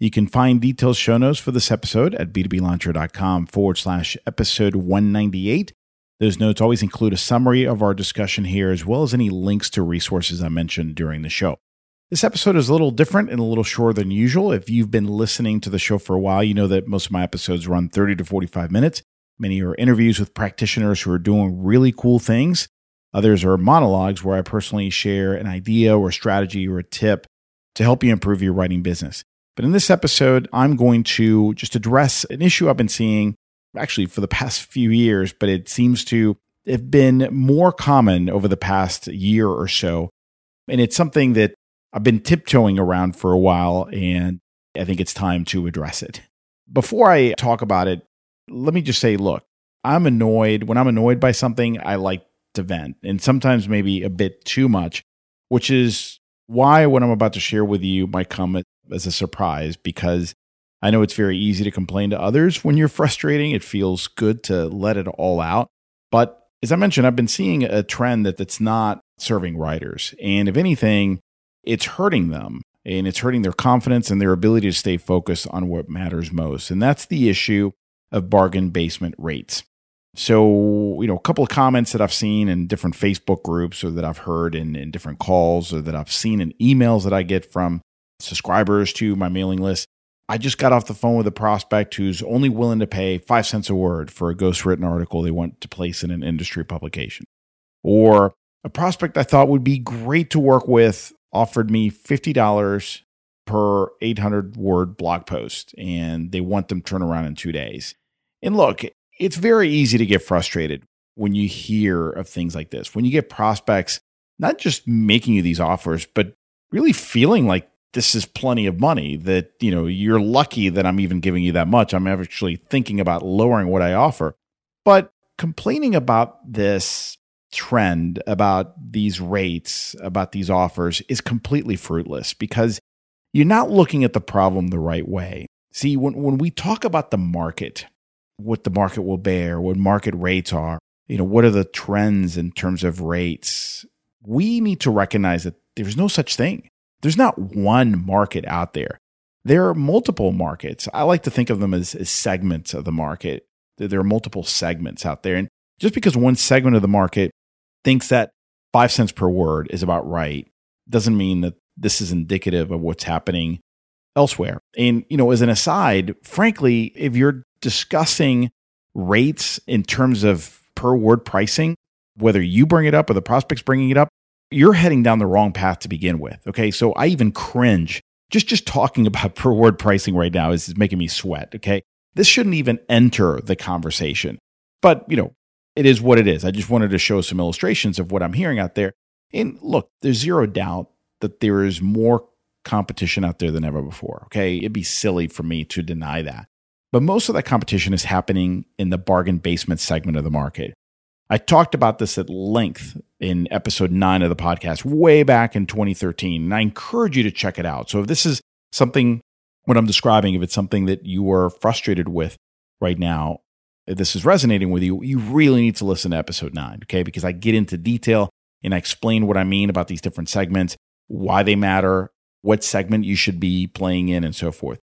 You can find detailed show notes for this episode at b2blauncher.com forward slash episode 198. Those notes always include a summary of our discussion here, as well as any links to resources I mentioned during the show. This episode is a little different and a little shorter than usual. If you've been listening to the show for a while, you know that most of my episodes run 30 to 45 minutes. Many are interviews with practitioners who are doing really cool things. Others are monologues where I personally share an idea or strategy or a tip to help you improve your writing business. But in this episode, I'm going to just address an issue I've been seeing actually for the past few years, but it seems to have been more common over the past year or so. And it's something that I've been tiptoeing around for a while, and I think it's time to address it. Before I talk about it, let me just say look, I'm annoyed. When I'm annoyed by something, I like to vent, and sometimes maybe a bit too much, which is why what I'm about to share with you might come as a surprise because I know it's very easy to complain to others when you're frustrating. It feels good to let it all out. But as I mentioned, I've been seeing a trend that that's not serving writers. And if anything, it's hurting them and it's hurting their confidence and their ability to stay focused on what matters most. And that's the issue of bargain basement rates. So, you know, a couple of comments that I've seen in different Facebook groups or that I've heard in, in different calls or that I've seen in emails that I get from subscribers to my mailing list. I just got off the phone with a prospect who's only willing to pay five cents a word for a ghostwritten article they want to place in an industry publication. Or a prospect I thought would be great to work with offered me $50 per 800 word blog post, and they want them turned around in two days. And look, it's very easy to get frustrated when you hear of things like this, when you get prospects not just making you these offers, but really feeling like this is plenty of money that you know you're lucky that i'm even giving you that much. I'm actually thinking about lowering what i offer. But complaining about this trend about these rates about these offers is completely fruitless because you're not looking at the problem the right way. See when, when we talk about the market what the market will bear what market rates are you know what are the trends in terms of rates we need to recognize that there's no such thing there's not one market out there. There are multiple markets. I like to think of them as, as segments of the market. There are multiple segments out there. And just because one segment of the market thinks that five cents per word is about right doesn't mean that this is indicative of what's happening elsewhere. And, you know, as an aside, frankly, if you're discussing rates in terms of per word pricing, whether you bring it up or the prospect's bringing it up, you're heading down the wrong path to begin with. Okay. So I even cringe. Just just talking about per word pricing right now is, making me sweat. Okay. This shouldn't even enter the conversation. But, you know, it is what it is. I just wanted to show some illustrations of what I'm hearing out there. And look, there's zero doubt that there is more competition out there than ever before. Okay. It'd be silly for me to deny that. But most of that competition is happening in the bargain basement segment of the market. I talked about this at length in episode nine of the podcast way back in 2013. And I encourage you to check it out. So if this is something, what I'm describing, if it's something that you are frustrated with right now, if this is resonating with you, you really need to listen to episode nine, okay? Because I get into detail and I explain what I mean about these different segments, why they matter, what segment you should be playing in, and so forth.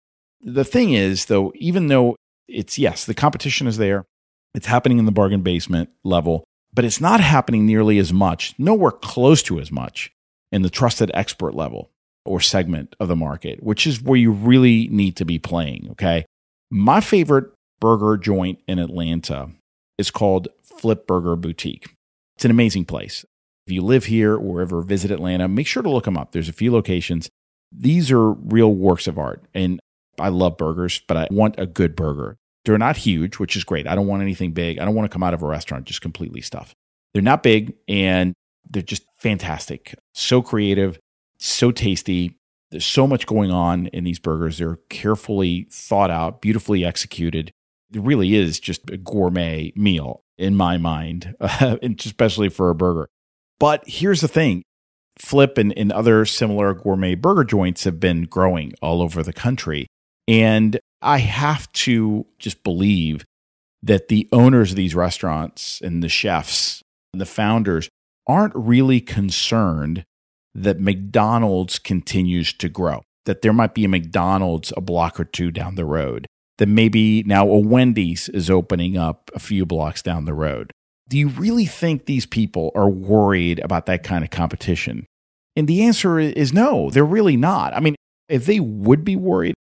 The thing is, though, even though it's yes, the competition is there, it's happening in the bargain basement level, but it's not happening nearly as much, nowhere close to as much in the trusted expert level or segment of the market, which is where you really need to be playing. Okay. My favorite burger joint in Atlanta is called Flip Burger Boutique. It's an amazing place. If you live here or ever visit Atlanta, make sure to look them up. There's a few locations. These are real works of art. And I love burgers, but I want a good burger. They're not huge, which is great. I don't want anything big. I don't want to come out of a restaurant just completely stuffed. They're not big and they're just fantastic. So creative, so tasty. There's so much going on in these burgers. They're carefully thought out, beautifully executed. it really is just a gourmet meal in my mind, uh, especially for a burger. But here's the thing Flip and, and other similar gourmet burger joints have been growing all over the country. And I have to just believe that the owners of these restaurants and the chefs and the founders aren't really concerned that McDonald's continues to grow, that there might be a McDonald's a block or two down the road, that maybe now a Wendy's is opening up a few blocks down the road. Do you really think these people are worried about that kind of competition? And the answer is no, they're really not. I mean, if they would be worried,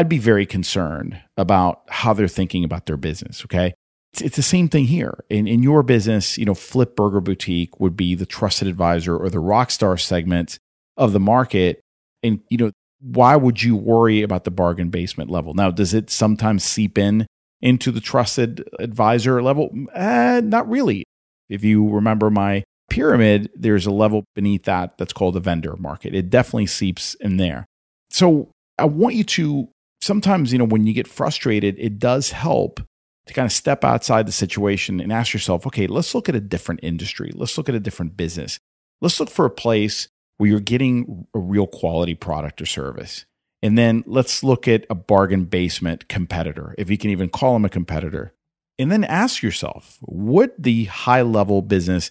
I'd be very concerned about how they're thinking about their business. Okay. It's, it's the same thing here. In, in your business, you know, Flip Burger Boutique would be the trusted advisor or the rock star segment of the market. And, you know, why would you worry about the bargain basement level? Now, does it sometimes seep in into the trusted advisor level? Eh, not really. If you remember my pyramid, there's a level beneath that that's called the vendor market. It definitely seeps in there. So I want you to sometimes, you know, when you get frustrated, it does help to kind of step outside the situation and ask yourself, okay, let's look at a different industry. Let's look at a different business. Let's look for a place where you're getting a real quality product or service. And then let's look at a bargain basement competitor, if you can even call them a competitor. And then ask yourself, would the high level business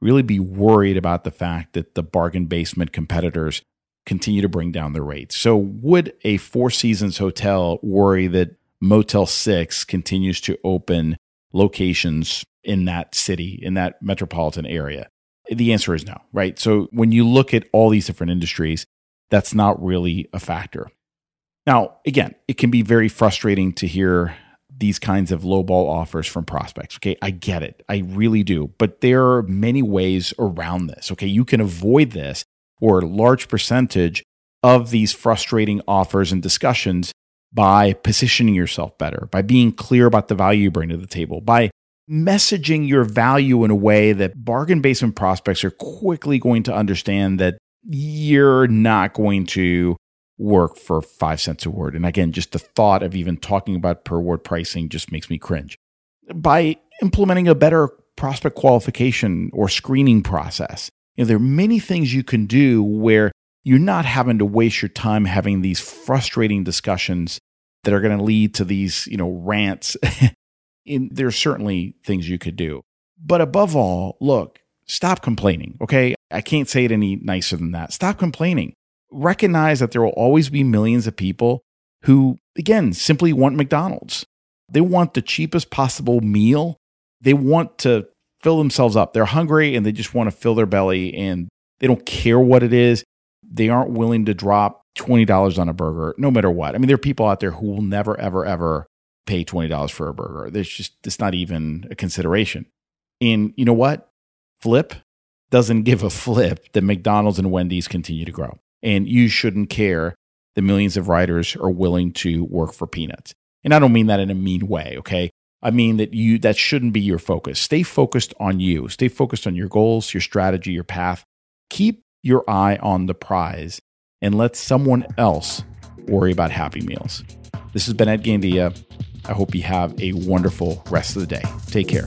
really be worried about the fact that the bargain basement competitors continue to bring down the rates. So, would a Four Seasons hotel worry that Motel 6 continues to open locations in that city, in that metropolitan area? The answer is no, right? So, when you look at all these different industries, that's not really a factor. Now, again, it can be very frustrating to hear these kinds of lowball offers from prospects. Okay, I get it. I really do. But there are many ways around this. Okay, you can avoid this or a large percentage of these frustrating offers and discussions by positioning yourself better, by being clear about the value you bring to the table, by messaging your value in a way that bargain basement prospects are quickly going to understand that you're not going to work for five cents a word. And again, just the thought of even talking about per word pricing just makes me cringe. By implementing a better prospect qualification or screening process, you know, there are many things you can do where you're not having to waste your time having these frustrating discussions that are going to lead to these, you know, rants. and there's certainly things you could do. But above all, look, stop complaining. Okay. I can't say it any nicer than that. Stop complaining recognize that there will always be millions of people who, again, simply want McDonald's. They want the cheapest possible meal. They want to fill themselves up. They're hungry and they just want to fill their belly and they don't care what it is. They aren't willing to drop $20 on a burger, no matter what. I mean, there are people out there who will never, ever, ever pay $20 for a burger. There's just, it's not even a consideration. And you know what? Flip doesn't give a flip that McDonald's and Wendy's continue to grow and you shouldn't care the millions of writers are willing to work for peanuts. And I don't mean that in a mean way, okay? I mean that you that shouldn't be your focus. Stay focused on you. Stay focused on your goals, your strategy, your path. Keep your eye on the prize and let someone else worry about happy meals. This has been Ed Gandia. I hope you have a wonderful rest of the day. Take care.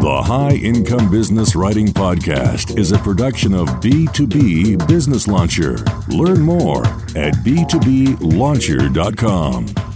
The High Income Business Writing Podcast is a production of B2B Business Launcher. Learn more at b2blauncher.com.